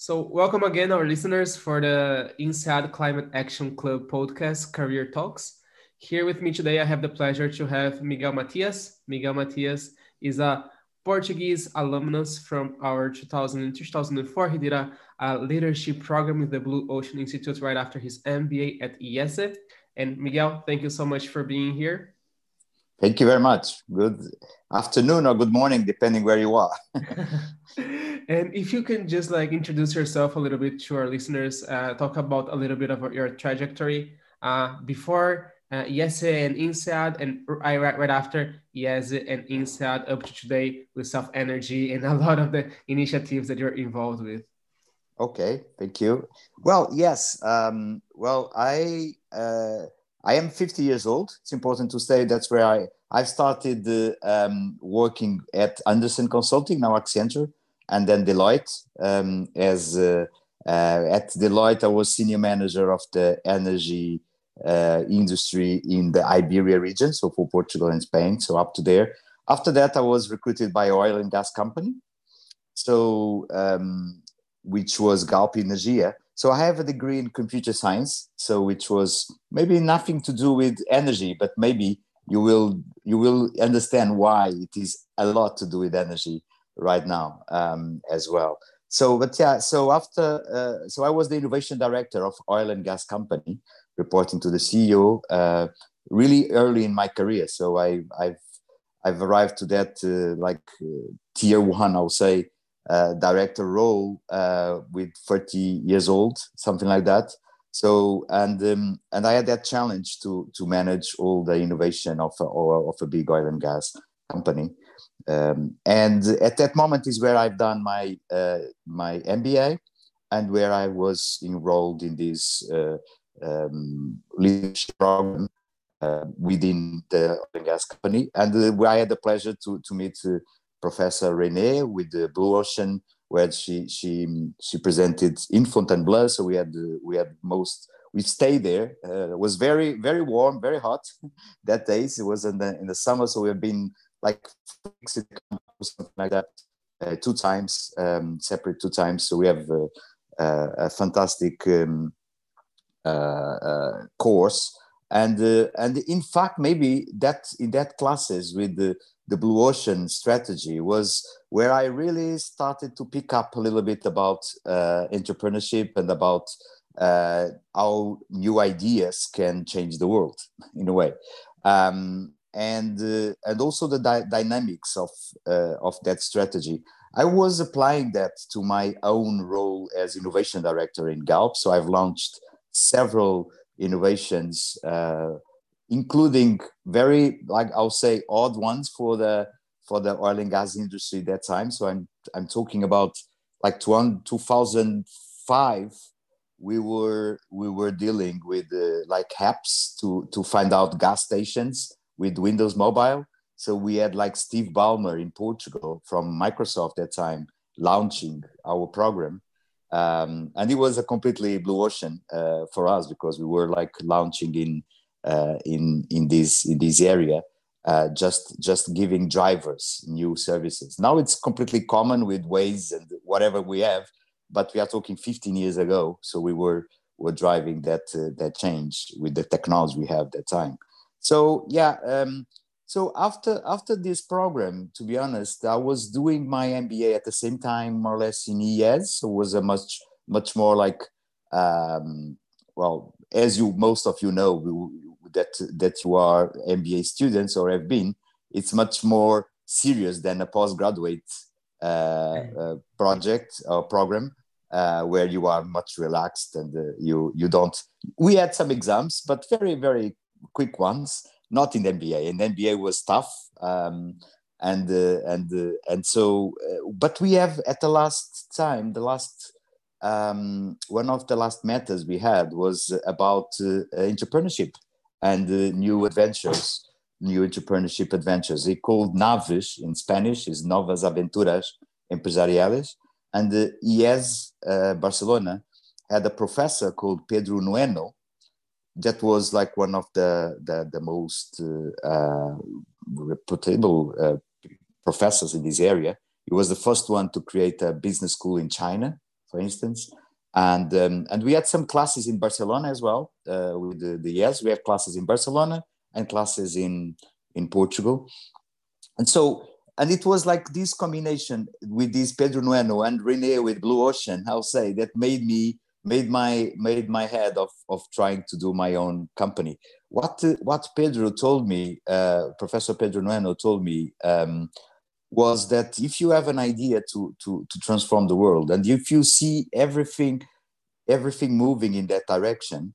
So, welcome again, our listeners, for the INSEAD Climate Action Club podcast, Career Talks. Here with me today, I have the pleasure to have Miguel Matias. Miguel Matias is a Portuguese alumnus from our 2000 and 2004. He did a, a, leadership program with the Blue Ocean Institute right after his MBA at IESE. And Miguel, thank you so much for being here. Thank you very much. Good afternoon or good morning, depending where you are. and if you can just like introduce yourself a little bit to our listeners, uh, talk about a little bit of your trajectory uh, before uh, IESE and INSEAD, and right, right after IESE and INSEAD up to today with Self Energy and a lot of the initiatives that you're involved with. Okay, thank you. Well, yes. Um, well, I uh, I am 50 years old. It's important to say that's where I I started uh, um, working at Andersen Consulting, now Accenture, and then Deloitte. Um, as uh, uh, at Deloitte, I was senior manager of the energy uh, industry in the Iberia region, so for Portugal and Spain, so up to there. After that, I was recruited by oil and gas company, so um, which was Galp Energia so I have a degree in computer science, so which was maybe nothing to do with energy, but maybe you will you will understand why it is a lot to do with energy right now um, as well. So, but yeah, so after uh, so I was the innovation director of oil and gas company, reporting to the CEO uh, really early in my career. So I I've I've arrived to that uh, like uh, tier one, I'll say uh, director role uh, with 30 years old, something like that. So and um, and I had that challenge to to manage all the innovation of a, of a big oil and gas company. Um, and at that moment is where I've done my uh, my MBA and where I was enrolled in this uh, um, leadership program uh, within the oil and gas company, and uh, where I had the pleasure to to meet Professor Renee with the Blue Ocean, where she she she presented in Fontainebleau. So we had we had most we stayed there. Uh, it was very very warm, very hot that days. It was in the in the summer, so we have been like something like that uh, two times, um, separate two times. So we have uh, uh a fantastic um, uh, uh, course, and and in fact maybe that in that classes with the the blue ocean strategy was where i really started to pick up a little bit about uh, entrepreneurship and about uh, how new ideas can change the world in a way. Um, and uh, and also the di- dynamics of uh, of that strategy. I was applying that to my own role as innovation director in galp. So i've launched several innovations uh, including very like I'll say odd ones for the for the oil and gas industry that time. So I'm I'm talking about like 2005 we were we were dealing with uh, like apps to to find out gas stations with Windows Mobile. So we had like Steve Ballmer in Portugal from Microsoft that time launching our program. Um, and it was a completely blue ocean uh, for us because we were like launching in in in this in this area. Uh, just just giving drivers new services. Now it's completely common with Waze and whatever we have, but we are talking 15 years ago. So we were were driving that uh, that change with the technology we have at that time. So yeah. Um, so after after this program, to be honest, I was doing my MBA at the same time, more or less in IESE. So it was a much much more like um, well, as you most of you know, we, that that you are MBA students or have been, it's much more serious than a postgraduate uh, uh, project or program uh, where you are much relaxed and uh, you you don't. We had some exams, but very very quick ones, not in the MBA. And MBA was tough. Um, and uh, and uh, and so, but we have at the last time, the last um, one of the last matters we had was about entrepreneurship and uh, new adventures, new entrepreneurship adventures. He called Naves in Spanish, is Novas Aventuras Empresariales. And uh, IESE uh, Barcelona had a professor called Pedro Nueno that was like one of the, the, the most uh, uh reputable uh, professors in this area. He was the first one to create a business school in China. for instance. And, um, and we had some classes in Barcelona as well uh, with the, the yes, we have classes in Barcelona and classes in, in Portugal. And so, and it was like this combination with this Pedro Nueno and Rene with Blue Ocean, I'll say, that made me made my made my head of of trying to do my own company. What what Pedro told me, uh, Professor Pedro Nueno told me, um, was that if you have an idea to to to transform the world, and if you see everything everything moving in that direction,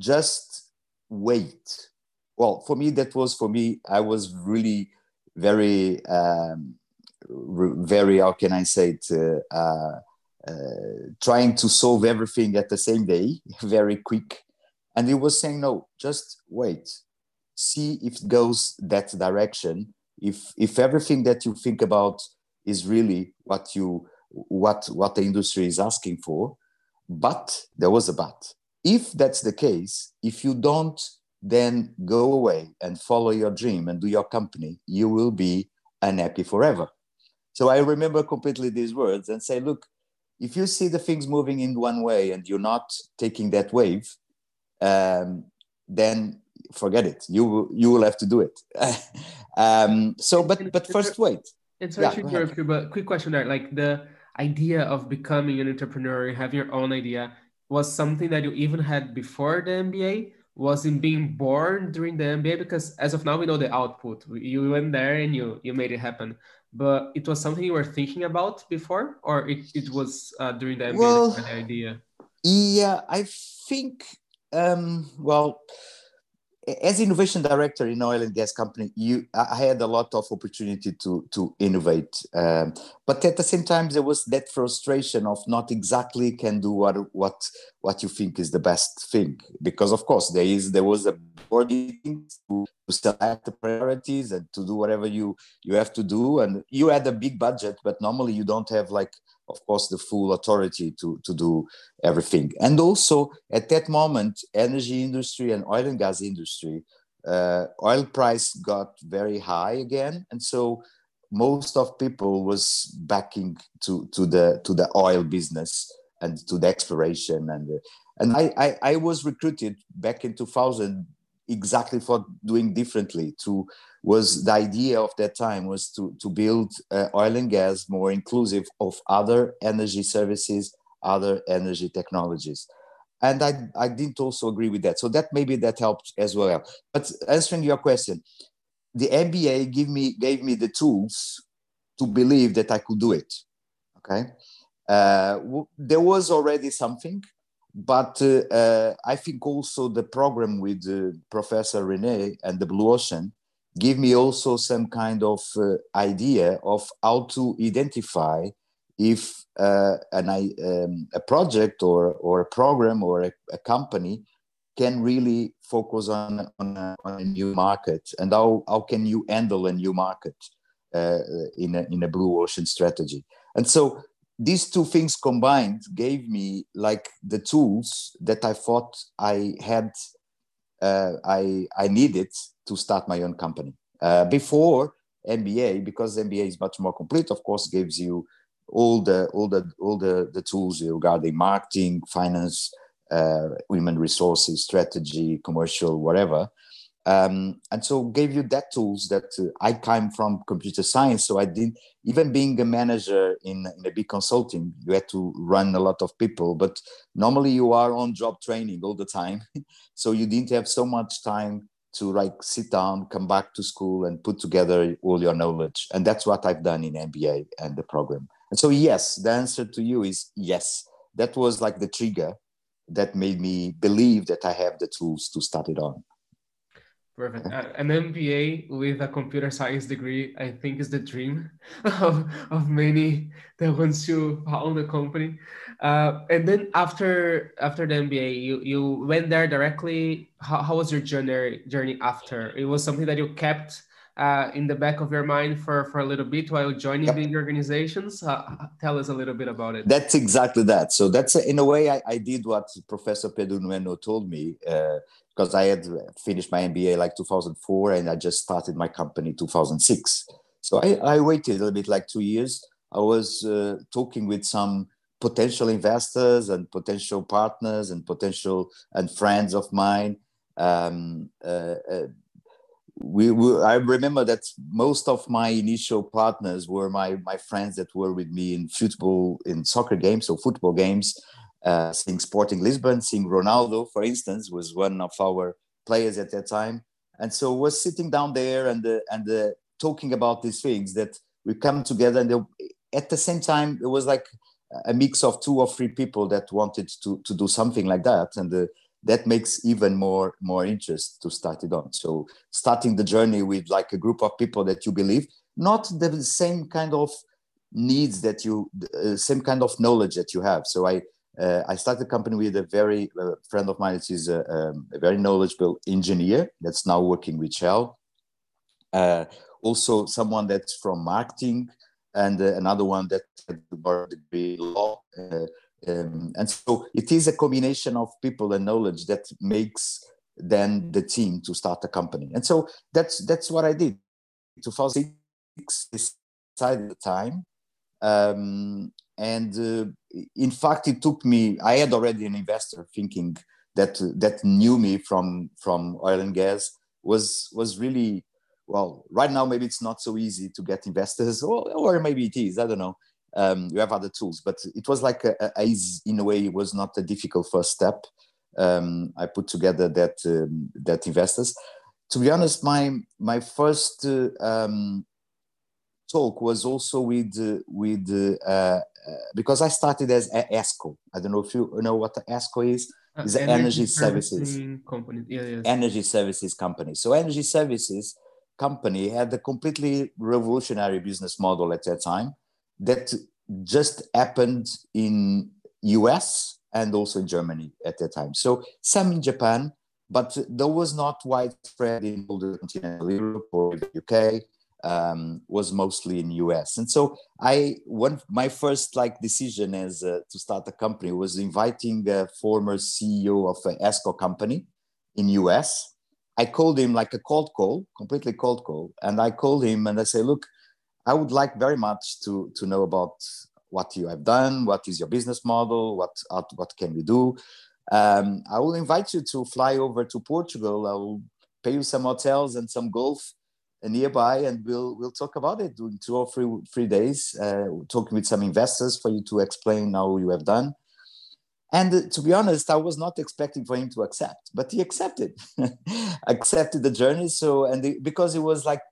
just wait. Well, for me, that was for me. I was really very um, very how can I say it. Uh, uh, trying to solve everything at the same day, very quick. And he was saying, no, just wait, see if it goes that direction. If if everything that you think about is really what you what what the industry is asking for, but there was a but. If that's the case, if you don't then go away and follow your dream and do your company, you will be unhappy forever. So I remember completely these words and say, look, if you see the things moving in one way and you're not taking that wave, um, then forget it. You you will have to do it. um, so, but but first, wait. And sorry yeah, to interrupt you, but quick question there. Like the idea of becoming an entrepreneur, have your own idea, was something that you even had before the MBA. Was in being born during the MBA because as of now we know the output. You went there and you you made it happen but it was something you were thinking about before, or it, it was uh, during the MBA well, the idea? Yeah, I think, um, well, as innovation director in oil and gas company, you I had a lot of opportunity to to innovate, um, but at the same time there was that frustration of not exactly can do what what what you think is the best thing because of course there is there was a board to, select the priorities and to do whatever you you have to do, and you had a big budget, but normally you don't have like of course, the full authority to, to do everything. And also at that moment, energy industry and oil and gas industry, uh, oil price got very high again. And so most of people was backing to, to the to the oil business and to the exploration and and I, I, I was recruited back in 2000 exactly for doing differently to was the idea of that time was to, to build uh, oil and gas more inclusive of other energy services other energy technologies. And I, I didn't also agree with that. So that maybe that helped as well. But answering your question the mba gave me gave me the tools to believe that i could do it. Okay? Uh, there was already something but uh, uh, I think also the program with uh, Professor Rene and the Blue Ocean give me also some kind of idea of how to identify if uh, an, um, a project or, or a program or a, a company can really focus on, on a, on, a, new market and how, how can you handle a new market uh, in, a, in a blue ocean strategy. And so these two things combined gave me like the tools that I thought I had, uh, I I needed to start my own company. Uh, before MBA, because MBA is much more complete, of course, gives you all the all the all the, the tools regarding marketing, finance, uh, human resources, strategy, commercial, whatever um, and so gave you that tools that uh, i came from computer science. So i didn't even being a manager in, in a big consulting you had to run a lot of people but normally you are on job training all the time. So you didn't have so much time to like sit down come back to school and put together all your knowledge. And that's what i've done in mba and the program. And so yes the answer to you is yes. That was like the trigger that made me believe that i have the tools to start it on Perfect. Uh, an MBA with a computer science degree, I think, is the dream of, of many that wants to own a company. Uh, and then after after the MBA, you, you went there directly. How, how was your journey journey after? It was something that you kept uh, in the back of your mind for, for a little bit while joining yep. the organizations? Uh, tell us a little bit about it. That's exactly that. So that's in a way I, I did what Professor Pedro Nueno told me because uh, I had finished my MBA like 2004 and I just started my company 2006. So I, I waited a little bit like two years. I was uh, talking with some potential investors and potential partners and potential and friends of mine. Um, uh, uh, we, we, I remember that most of my initial partners were my my friends that were with me in football, in soccer games, so football games. Uh, seeing Sporting Lisbon, seeing Ronaldo, for instance, was one of our players at that time, and so was sitting down there and uh, and uh, talking about these things that we come together, and they, at the same time, it was like a mix of two or three people that wanted to to do something like that, and uh, that makes even more more interest to start it on. So starting the journey with like a group of people that you believe not the same kind of needs that you uh, same kind of knowledge that you have. So i uh, i started the company with a very uh, friend of mine. Is a, um, a, very knowledgeable engineer that's now working with shell. Uh, also someone that's from marketing and uh, another one that had a degree law. Uh, um, and so it is a combination of people and knowledge that makes then the team to start a company. And so that's that's what I did. 2006 decided the time. Um, and uh, in fact, it took me. I had already an investor thinking that that knew me from from oil and gas was was really well. Right now, maybe it's not so easy to get investors, or, or maybe it is. I don't know um, you have other tools but it was like a, a, in a way it was not a difficult first step um, i put together that um, that investors. To be honest my my first uh, um, talk was also with uh, with uh, uh because i started as esco. I don't know if you know what the esco is. Uh, is energy, energy services. company. Yeah, yes. energy services company. So energy services company had a completely revolutionary business model at that time that just happened in US and also in Germany at that time. So some in Japan, but there was not widespread in all the continental Europe or the UK. Um, was mostly in US, and so I one my first like decision as uh, to start a company was inviting a former CEO of an ESCO company in US. I called him like a cold call, completely cold call, and I called him and I say, look, I would like very much to, to know about what you have done, what is your business model, what, what can we do. Um, I will invite you to fly over to Portugal. I will pay you some hotels and some golf nearby, and we'll we'll talk about it during two or three three days, uh, talking with some investors for you to explain how you have done. And uh, to be honest, I was not expecting for him to accept, but he accepted, accepted the journey. So and the, because it was like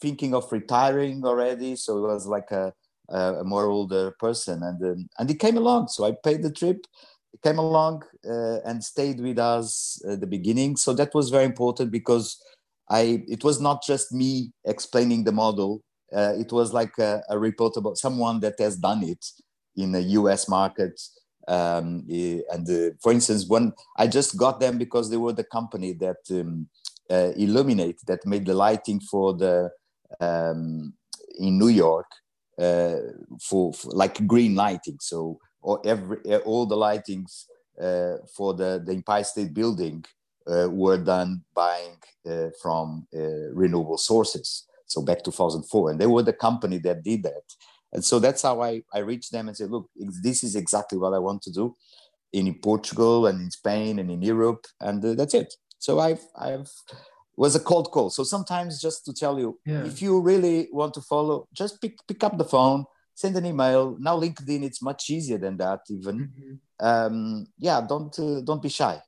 thinking of retiring already. So it was like a, a more older person, and um, and he came along. So I paid the trip. He came along uh, and stayed with us at the beginning. So that was very important because I it was not just me explaining the model. Uh, it was like a, a report about someone that has done it in the U.S. market. Um, and uh, for instance, when I just got them because they were the company that um, uh, illuminate that made the lighting for the um, in New York uh, for, for, like green lighting. So or every all the lightings uh, for the, the Empire State Building uh, were done buying uh, from uh, renewable sources. So back 2004, and they were the company that did that. And so that's how I, I reached them and said, look, this is exactly what I want to do in Portugal and in Spain and in Europe, and uh, that's it. So I've I've was a cold call. So sometimes just to tell you, yeah. if you really want to follow, just pick pick up the phone, send an email. Now LinkedIn, it's much easier than that. Even, mm-hmm. um, yeah, don't uh, don't be shy.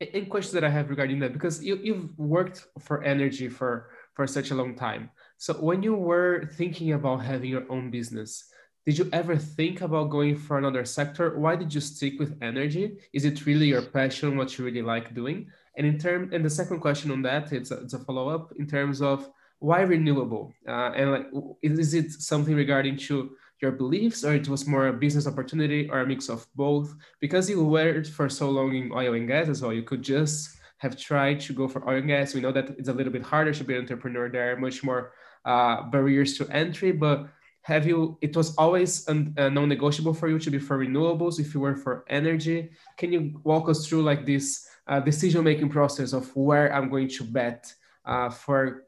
In questions that I have regarding that, because you you've worked for energy for for such a long time. So when you were thinking about having your own business, did you ever think about going for another sector? Why did you stick with energy? Is it really your passion, what you really like doing? And in term, and the second question on that, it's a, it's a follow up in terms of why renewable, uh, and like, is it something regarding to your beliefs, or it was more a business opportunity, or a mix of both? Because you were for so long in oil and gas as well, you could just have tried to go for oil and gas. We know that it's a little bit harder to be an entrepreneur. There much more uh, barriers to entry, but have you it was always un, uh, non-negotiable for you to be for renewables if you were for energy can you walk us through like this uh, decision making process of where I'm going to bet uh, for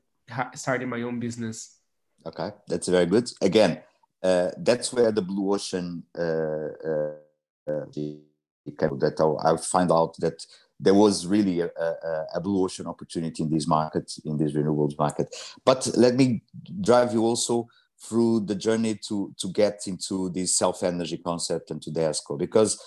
starting my own business. Okay, that's very good. Again, uh, that's where the blue ocean uh, that I, I find out that there was really a, a, a, blue ocean opportunity in this market, in this renewables market. But let me drive you also through the journey to to get into this self energy concept and to the ESCO because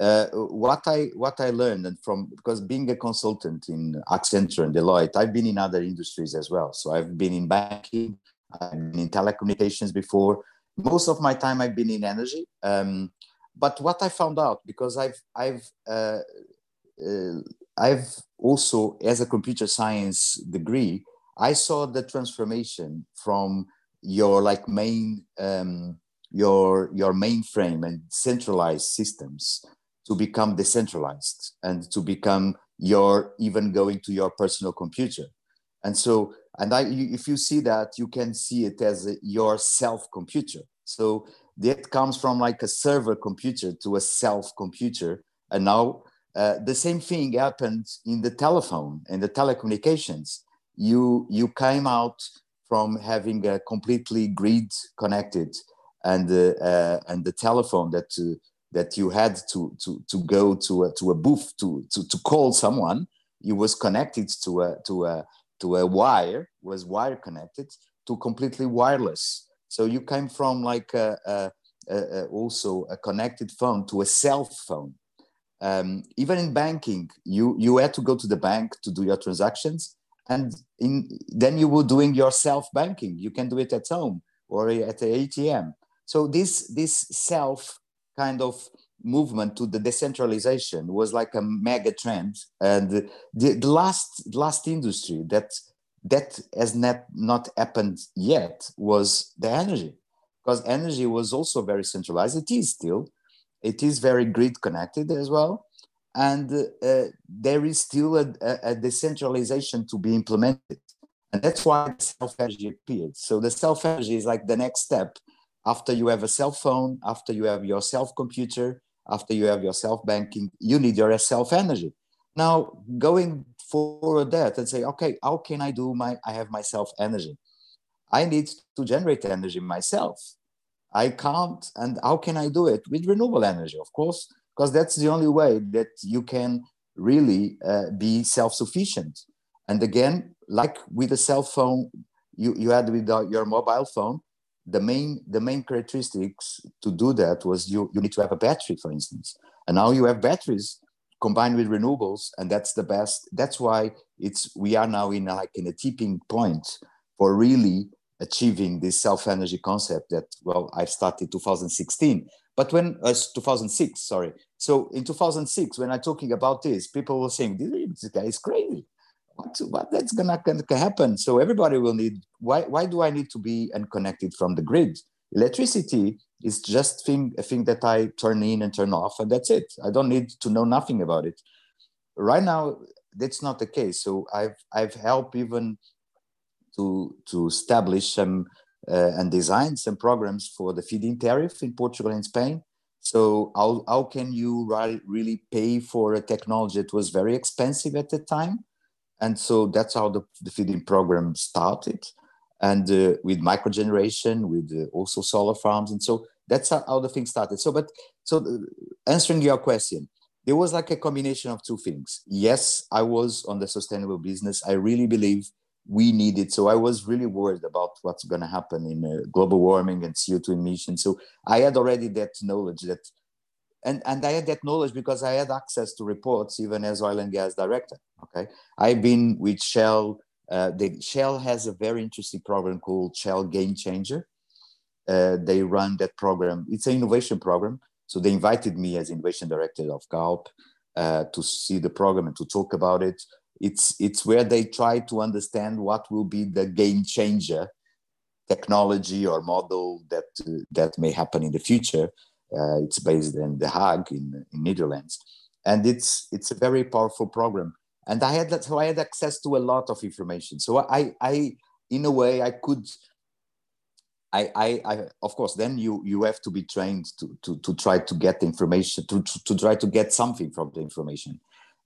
uh, what I what I learned and from because being a consultant in Accenture and Deloitte, I've been in other industries as well. So I've been in banking, I've been in telecommunications before. Most of my time I've been in energy. Um, but what I found out because I've I've uh, uh, I've also, as a computer science degree, I saw the transformation from your like main um, your your mainframe and centralized systems to become decentralized and to become your even going to your personal computer. And so and i if you see that you can see it as a, your self computer. So that comes from like a server computer to a self computer. And now uh, the same thing happened in the telephone and the telecommunications. You you came out from having a completely grid connected and uh, uh, and the telephone that uh, that you had to to to go to a, to a booth to, to to call someone. You was connected to a to a to a wire was wire connected to completely wireless. So you came from like a, a, a, also a connected phone to a cell phone um, even in banking, you you had to go to the bank to do your transactions, and in then you were doing your self banking. You can do it at home or at the ATM. So this this self kind of movement to the decentralization was like a mega trend, and the, the last last industry that that has not not happened yet was the energy, because energy was also very centralized. It is still it is very grid connected as well. And uh, there is still a, a, decentralization to be implemented. And that's why self energy appeared. So the self energy is like the next step after you have a cell phone, after you have your self computer, after you have your self banking, you need your self energy. Now, going forward that and say, okay, how can I do my, I have my self energy? I need to generate energy myself. I can't, and how can I do it? With renewable energy, of course, because that's the only way that you can really uh, be self sufficient. And again, like with a cell phone, you, you had with your mobile phone, the main, the main characteristics to do that was you, you need to have a battery, for instance. And now you have batteries combined with renewables, and that's the best. That's why it's we are now in like in a tipping point for really achieving this self energy concept that well i started 2016 but when uh, 2006 sorry so in 2006 when i'm talking about this people were saying this guy is crazy what, what that's gonna, happen. So everybody will need why, why do i need to be unconnected from the grid? Electricity is just thing, a thing that i turn in and turn off and that's it. I don't need to know nothing about it. Right now that's not the case. So i've i've helped even to, to establish some uh, and design some programs for the feed-in tariff in Portugal and Spain. So how, how can you really pay for a technology that was very expensive at the time? And so that's how the, the feed-in program started. And uh, with microgeneration, with uh, also solar farms. And so that's how, how the thing started. So, but so uh, answering your question, there was like a combination of two things. Yes, I was on the sustainable business. I really believe we need it. So I was really worried about what's going to happen in uh, global warming and CO2 emissions. So I had already that knowledge that, and, and I had that knowledge because I had access to reports even as oil and gas director. Okay. I've been with Shell. Uh, the Shell has a very interesting program called Shell Game Changer. Uh, they run that program. It's an innovation program. So they invited me as innovation director of Galp uh, to see the program and to talk about it it's it's where they try to understand what will be the game changer technology or model that that may happen in the future. Uh, it's based in The Hague in, in Netherlands, and it's it's a very powerful program. And I had that, so I had access to a lot of information. So I I in a way I could. I, I, I of course then you you have to be trained to to, to try to get information to, to, to try to get something from the information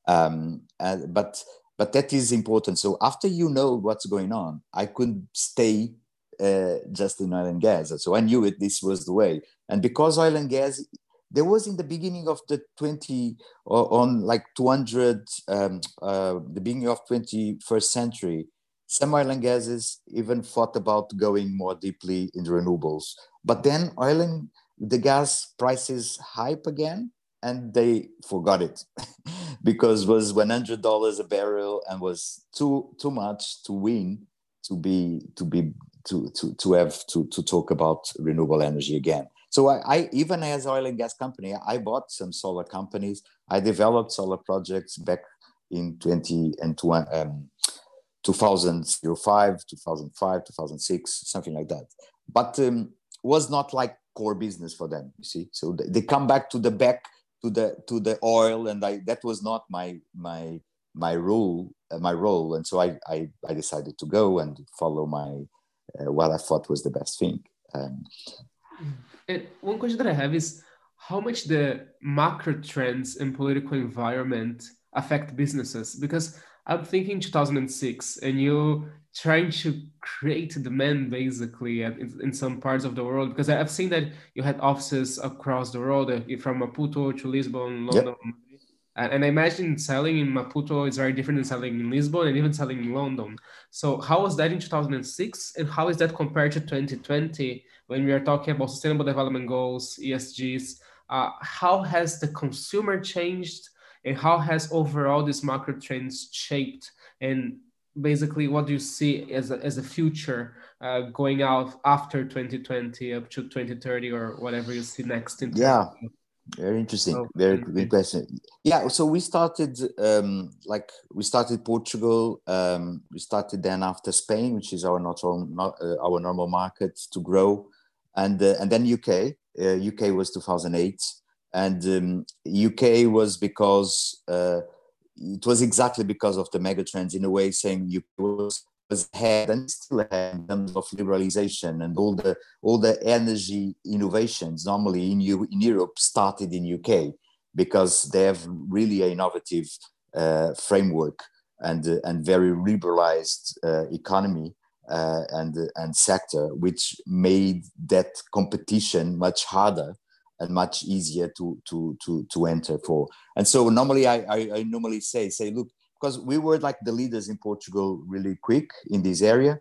um, uh, but but that is important so after you know what's going on i could stay uh, just in oil and gas. So I knew it. This was the way. And because oil and gas, there was in the beginning of the 20 on like 200, um, uh, the beginning of 21st century, some oil and gases even thought about going more deeply in renewables. But then oil and the gas prices hype again and they forgot it because was $100 a barrel and was too too much to win to be to be to to, to have to, to talk about renewable energy again. So I, I even as oil and gas company i bought some solar companies. I developed solar projects back in 20 and um, 2005 2005 2006 something like that. But um, was not like core business for them you see. So they, come back to the back to the to the oil and i that was not my my my role my role. And so I, I, I decided to go and follow my what i thought was the best thing um, and one question that i have is how much the macro trends in political environment affect businesses because i'm thinking 2006 and you trying to create demand basically in, in, some parts of the world because I've seen that you had offices across the world uh, from Maputo to Lisbon, London. Yep. And I imagine selling in Maputo is very different than selling in Lisbon and even selling in London. So how was that in 2006 and how is that compared to 2020 when we are talking about sustainable development goals, ESGs? Uh, how has the consumer changed and how has overall these macro trends shaped and basically what do you see as a, as a future uh, going out after 2020 up to 2030 or whatever you see next in yeah very interesting. Oh, very good question. Yeah so we started um, like we started portugal um, we started then after spain which is our not, not uh, our normal market to grow. And uh, and then uk uk uh, was 2008 and um, uk was because uh, it was exactly because of the megatrends in a way saying you was, was ahead and still ahead in terms of liberalization and all the all the energy innovations normally in, U, in Europe started in UK because they have really an innovative uh, framework and uh, and very liberalized uh, economy uh, and and sector, which made that competition much harder and much easier to to to to enter for. And so normally I, I, I normally say say look because we were like the leaders in Portugal really quick in this area.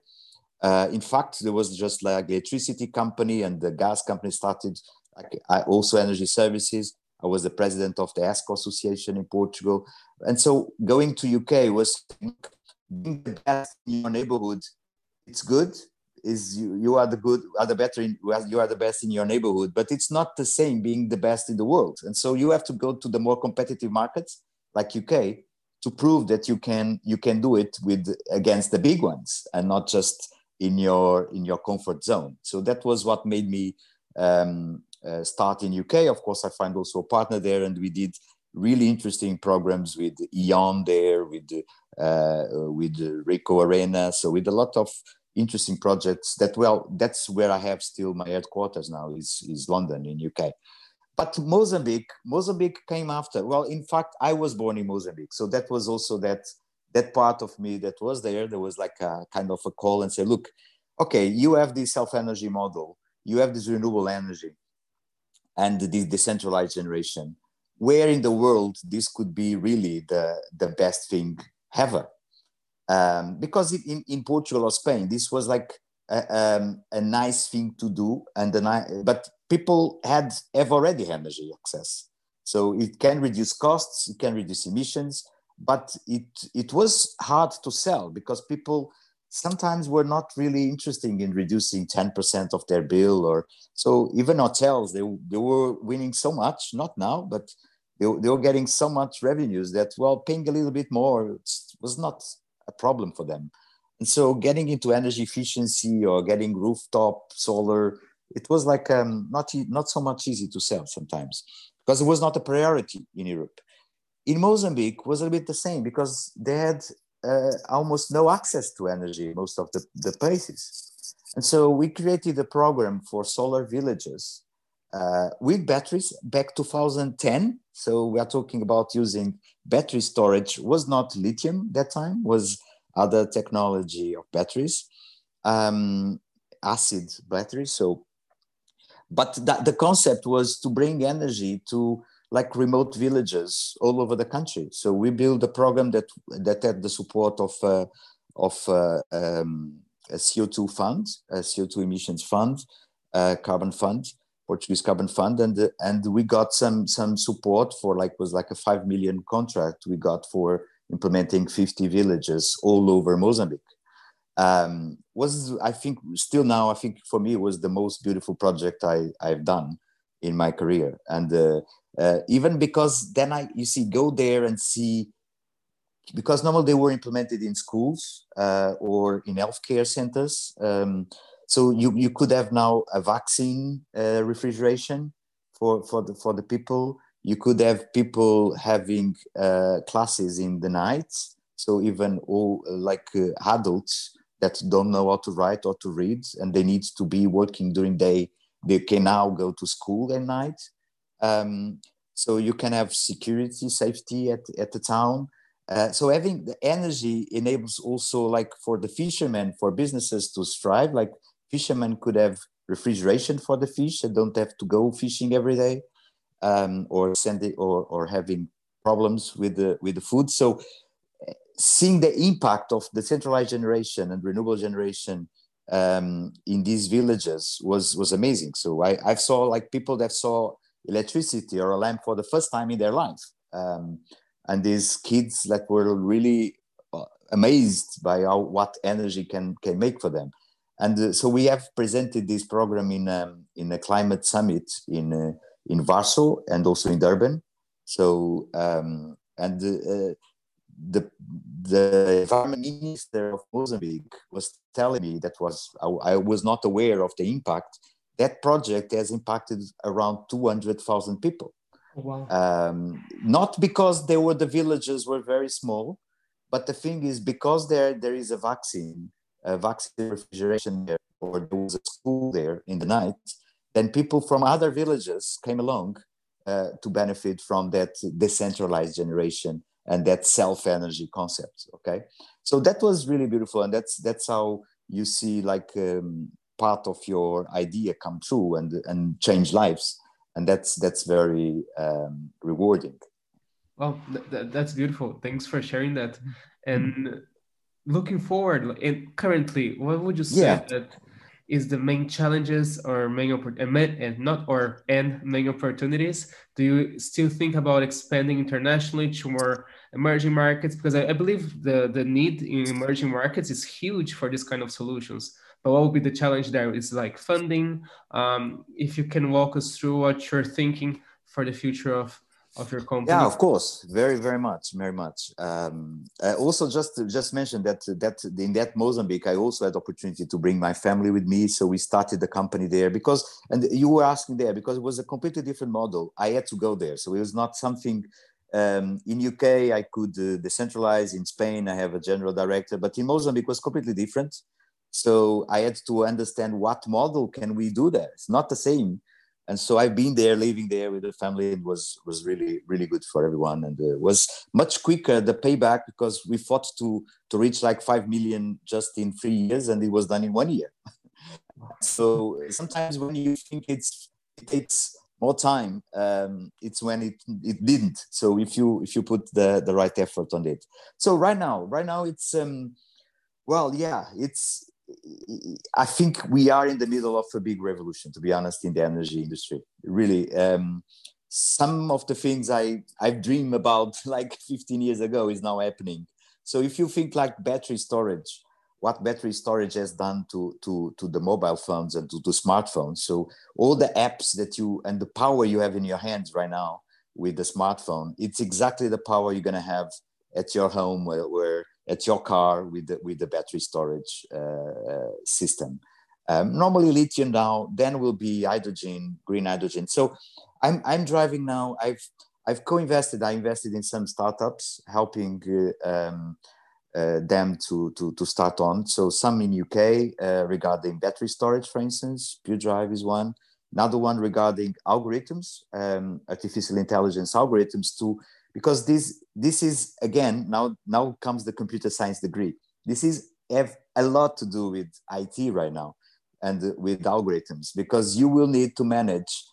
Uh, in fact, there was just like electricity company and the gas company started. Like, I also energy services. I was the president of the ESCO Association in Portugal, and so going to UK was being the best in your neighborhood. It's good, is you, you are the good are the better in, you are the best in your neighborhood but it's not the same being the best in the world and so you have to go to the more competitive markets like uk to prove that you can you can do it with against the big ones and not just in your in your comfort zone. So that was what made me um, uh, start in uk of course i find also a partner there and we did really interesting programs with E.ON there with uh, with ricoh arena. So with a lot of interesting projects that well that's where i have still my headquarters now is is london in uk but mozambique mozambique came after. Well in fact i was born in mozambique. So that was also that that part of me that was there. There was like a kind of a call and say look okay you have this self energy model. You have this renewable energy and this decentralized generation. Where in the world this could be really the the best thing ever? Um, because in, in Portugal or Spain, this was like a, um, a nice thing to do, and the but people had have already energy access, so it can reduce costs, it can reduce emissions, but it it was hard to sell because people sometimes were not really interested in reducing 10% of their bill or so even hotels they, they were winning so much not now but they, they were getting so much revenues that well paying a little bit more was not a problem for them. And so getting into energy efficiency or getting rooftop solar, it was like um, not, not so much easy to sell sometimes because it was not a priority in Europe. In Mozambique was a bit the same because they had uh, almost no access to energy most of the, the places. And so we created a program for solar villages uh, with batteries back 2010. So we are talking about using battery storage was not lithium that time, was other technology of batteries. Um, acid batteries. So, but that, the concept was to bring energy to like remote villages all over the country. So we built a program that that had the support of uh, of uh, um, a CO2 fund, a CO2 emissions fund, uh, carbon fund, Portuguese carbon fund, and and we got some some support for like was like a five million contract we got for implementing 50 villages all over Mozambique. Um, was I think still now I think for me it was the most beautiful project I I've done in my career, and uh, uh, even because then I you see go there and see because normally they were implemented in schools uh, or in healthcare centers. Um, so you, you could have now a vaccine uh, refrigeration for, for, the, for the people. You could have people having uh, classes in the night. So even all like uh, adults that don't know how to write or to read and they need to be working during day, they can now go to school at night. Um, so you can have security, safety at, at the town uh, so having the energy enables also like for the fishermen, for businesses to strive. Like fishermen could have refrigeration for the fish and don't have to go fishing every day, um, or send it or or having problems with the with the food. So seeing the impact of the centralized generation and renewable generation um, in these villages was was amazing. So I I saw like people that saw electricity or a lamp for the first time in their life. Um, and these kids that were really uh, amazed by how, what energy can can make for them and uh, so we have presented this program in um, in a climate summit in uh, in Warsaw and also in Durban so um, and uh, the the environment minister of Mozambique was telling me that was I, I was not aware of the impact. That project has impacted around 200,000 people. Oh, wow. Um, not because they were the villages were very small, but the thing is because there there is a vaccine, a vaccine refrigeration there, or there was a school there in the night, then people from other villages came along uh, to benefit from that decentralized generation and that self energy concept. Okay, so that was really beautiful, and that's that's how you see like um, part of your idea come true and and change lives and that's that's very um, rewarding well th- th- that's beautiful thanks for sharing that and looking forward and currently what would you say yeah. that is the main challenges or main and not or and main opportunities do you still think about expanding internationally to more emerging markets because I, I believe the the need in emerging markets is huge for this kind of solutions but what would be the challenge there? Is like funding. Um, if you can walk us through what you're thinking for the future of of your company. Yeah, of course, very very much, very much. Um, uh, also, just just mention that that in that Mozambique, I also had opportunity to bring my family with me. So we started the company there because, and you were asking there because it was a completely different model. I had to go there, so it was not something. Um, in UK, I could uh, decentralize. In Spain, I have a general director, but in Mozambique was completely different. So I had to understand what model can we do there. It's not the same. And so I've been there, living there with the family. It was was really really good for everyone, and uh, was much quicker the payback because we fought to to reach like five million just in three years, and it was done in one year. so sometimes when you think it's it takes more time, um, it's when it it didn't. So if you if you put the the right effort on it, so right now right now it's um, well yeah it's I think we are in the middle of a big revolution, to be honest, in the energy industry. Really, um, some of the things I I've dreamed about like 15 years ago is now happening. So if you think like battery storage, what battery storage has done to to to the mobile phones and to the smartphones. So all the apps that you and the power you have in your hands right now with the smartphone, it's exactly the power you're gonna have at your home where, where at your car with the, with the battery storage uh, system. Um, normally lithium now, then will be hydrogen, green hydrogen. So I'm, I'm driving now. I've, I've co-invested. I invested in some startups, helping uh, um, uh, them to, to, to start on. So some in UK uh, regarding battery storage, for instance, Pure Drive is one. Another one regarding algorithms, um, artificial intelligence algorithms to because this this is again now now comes the computer science degree this is have a lot to do with it right now and with algorithms because you will need to manage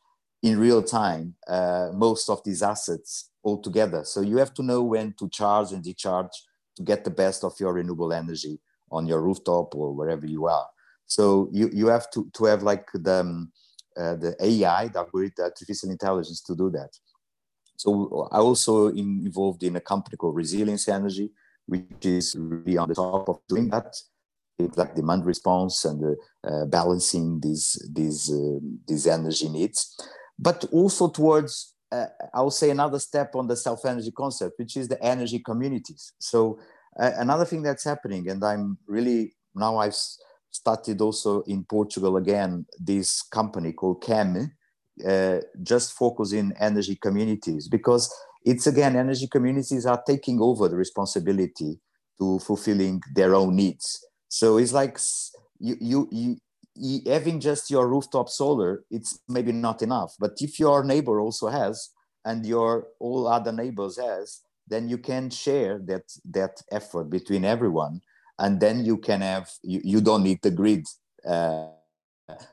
in real time uh, most of these assets all together. So you have to know when to charge and decharge to get the best of your renewable energy on your rooftop or wherever you are. So you, you have to, to have like the, um, uh, the AI, the artificial intelligence to do that. So I also involved in a company called Resilience Energy, which is really on the top of doing that it's like demand response and uh, balancing these these uh, these energy needs, but also towards uh, I will say another step on the self energy concept, which is the energy communities. So uh, another thing that's happening, and I'm really now I've started also in Portugal again this company called Chem, uh, just focusing energy communities because it's again energy communities are taking over the responsibility to fulfilling their own needs so it's like you, you, you, you, having just your rooftop solar, it's maybe not enough. But if your neighbor also has, and your all other neighbors has, then you can share that that effort between everyone, and then you can have you, you don't need the grid. Uh,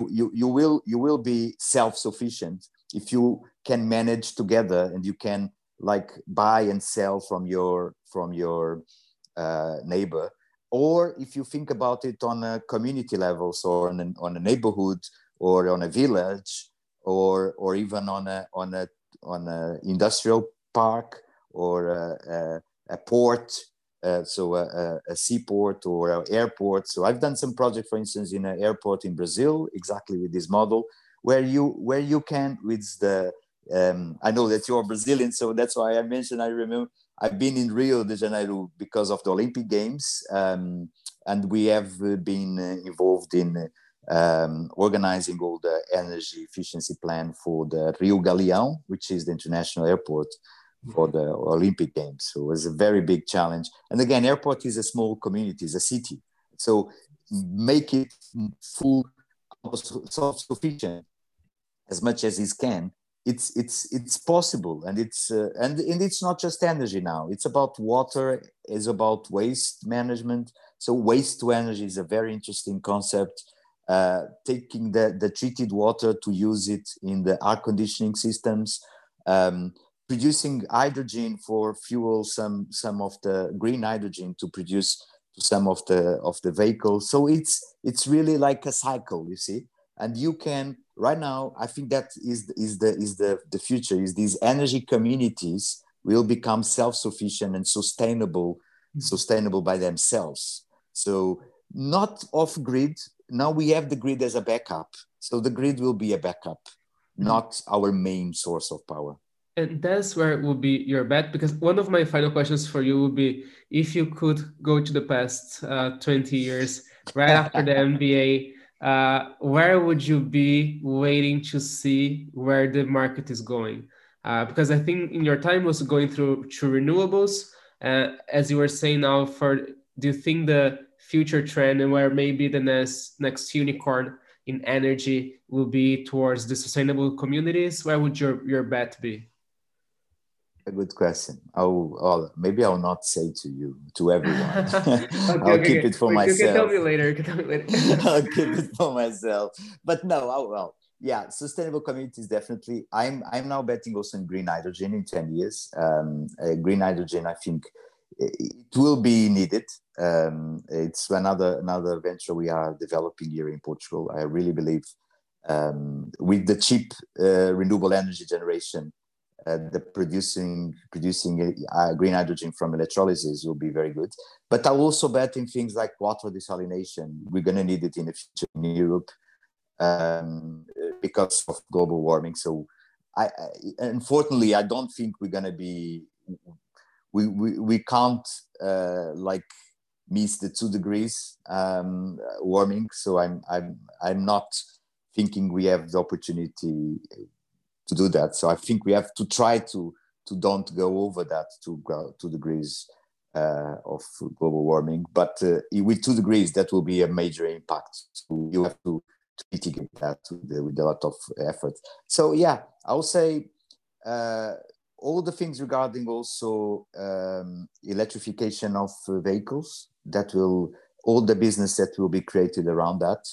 you you will you will be self sufficient if you can manage together and you can like buy and sell from your from your uh, neighbor. Or if you think about it on a community level, so on a, on a neighborhood or on a village, or or even on a on a on a industrial park or a, a, a port, uh, so a, a, seaport or an airport. So I've done some project, for instance, in an airport in Brazil, exactly with this model, where you where you can with the um, I know that you're Brazilian, so that's why I mentioned. I remember I've been in Rio de Janeiro because of the Olympic Games, um, and we have uh, been uh, involved in um, organizing all the energy efficiency plan for the Rio Galeão, which is the international airport for the Olympic Games. So it was a very big challenge. And again, airport is a small community, it's a city. So make it full self-sufficient as much as it can it's it's it's possible and it's uh, and and it's not just energy now it's about water it's about waste management so waste to energy is a very interesting concept uh, taking the the treated water to use it in the air conditioning systems um, producing hydrogen for fuel some some of the green hydrogen to produce some of the of the vehicles. So it's it's really like a cycle you see? And you can right now i think that is is the is the the future is these energy communities will become self-sufficient and sustainable mm-hmm. sustainable by themselves. So not off grid. Now we have the grid as a backup. So the grid will be a backup mm-hmm. not our main source of power and that's where it would be your bet because one of my final questions for you would be if you could go to the past uh, 20 years right after the mba uh, where would you be waiting to see where the market is going? Uh, because I think in your time was going through to renewables. Uh, as you were saying now, for do you think the future trend and where maybe the next next unicorn in energy will be towards the sustainable communities? Where would your your bet be? A good question. I'll, I'll, maybe I'll not say to you to everyone. okay, I'll okay, keep okay. it for myself. You can tell me later. You can tell me later. I'll keep it for myself. But no, I'll, well, yeah, sustainable communities definitely. I'm I'm now betting also in green hydrogen in ten years. Um, uh, green hydrogen, I think it will be needed. Um, it's another another venture we are developing here in Portugal. I really believe um, with the cheap uh, renewable energy generation uh, the producing producing uh, green hydrogen from electrolysis will be very good. But I also bet in things like water desalination. We're going to need it in the future in Europe um, because of global warming. So, I, I, unfortunately, I don't think we're going to be. We, we, we can't uh, like miss the two degrees um, warming. So I'm I'm I'm not thinking we have the opportunity to do that. So I think we have to try to to don't go over that to two degrees uh, of global warming. But uh, with two degrees, that will be a major impact. So you have to, to mitigate that with, with, a lot of effort. So yeah, I will say uh, all the things regarding also um, electrification of vehicles that will all the business that will be created around that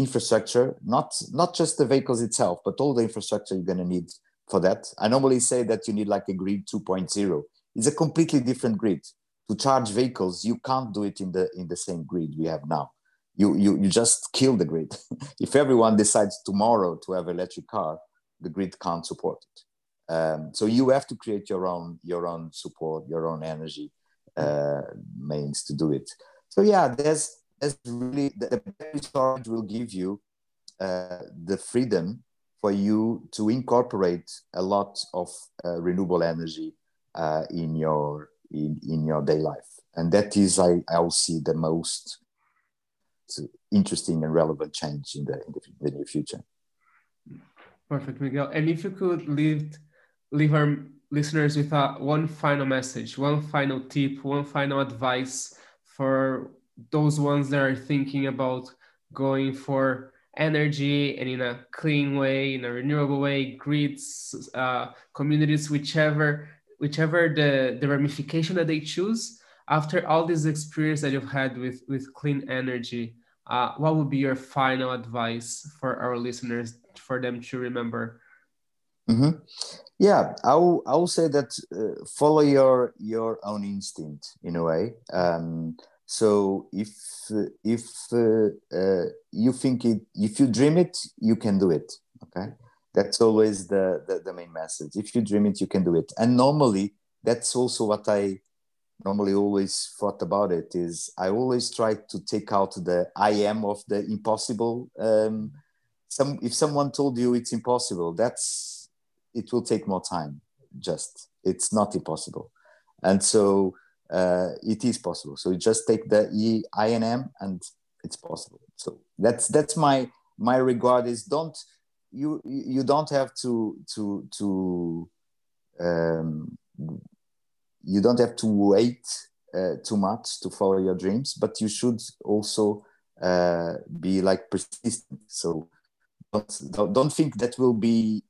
infrastructure, not not just the vehicles itself, but all the infrastructure you're going to need for that. I normally say that you need like a grid 2.0. It's a completely different grid. To charge vehicles, you can't do it in the in the same grid we have now. You you you just kill the grid. if everyone decides tomorrow to have electric car, the grid can't support it. Um, so you have to create your own your own support, your own energy uh, means to do it. So yeah, there's there's really the battery storage will give you uh, the freedom for you to incorporate a lot of uh, renewable energy uh, in your in, in your day life, and that is I I'll see the most interesting and relevant change in the in the, the near future. Perfect, Miguel. And if you could leave leave our listeners with a, one final message, one final tip, one final advice for those ones that are thinking about going for energy and in a clean way, in a renewable way, grids, uh, communities, whichever whichever the, the ramification that they choose. After all this experience that you've had with, with clean energy, uh, what would be your final advice for our listeners for them to remember? Mm-hmm. Yeah, I will, I will say that uh, follow your your own instinct in a way. Um, so if if uh, you think it, if you dream it, you can do it. Okay, that's always the, the the main message. If you dream it, you can do it. And normally, that's also what I normally always thought about it is I always try to take out the I am of the impossible. Um, some if someone told you it's impossible, that's it will take more time. Just it's not impossible, and so uh, it is possible. So you just take the E I and M, and it's possible. So that's that's my my regard is don't you you don't have to to to um, you don't have to wait uh, too much to follow your dreams, but you should also uh, be like persistent. So don't, don't think that will be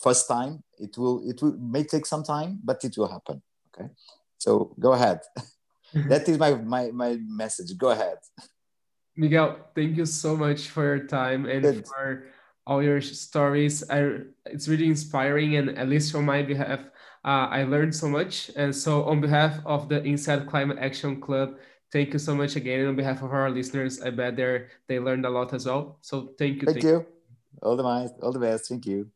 first time. It will it will may take some time, but it will happen. Okay, so go ahead. that is my my my message. Go ahead. Miguel, thank you so much for your time and Good. for all your stories. I, it's really inspiring, and at least on my behalf, uh, I learned so much. And so, on behalf of the IESE Climate Action Club, thank you so much again. And on behalf of our listeners, I bet they they learned a lot as well. So, thank you. Thank, thank you. you. All the best. All the best. Thank you.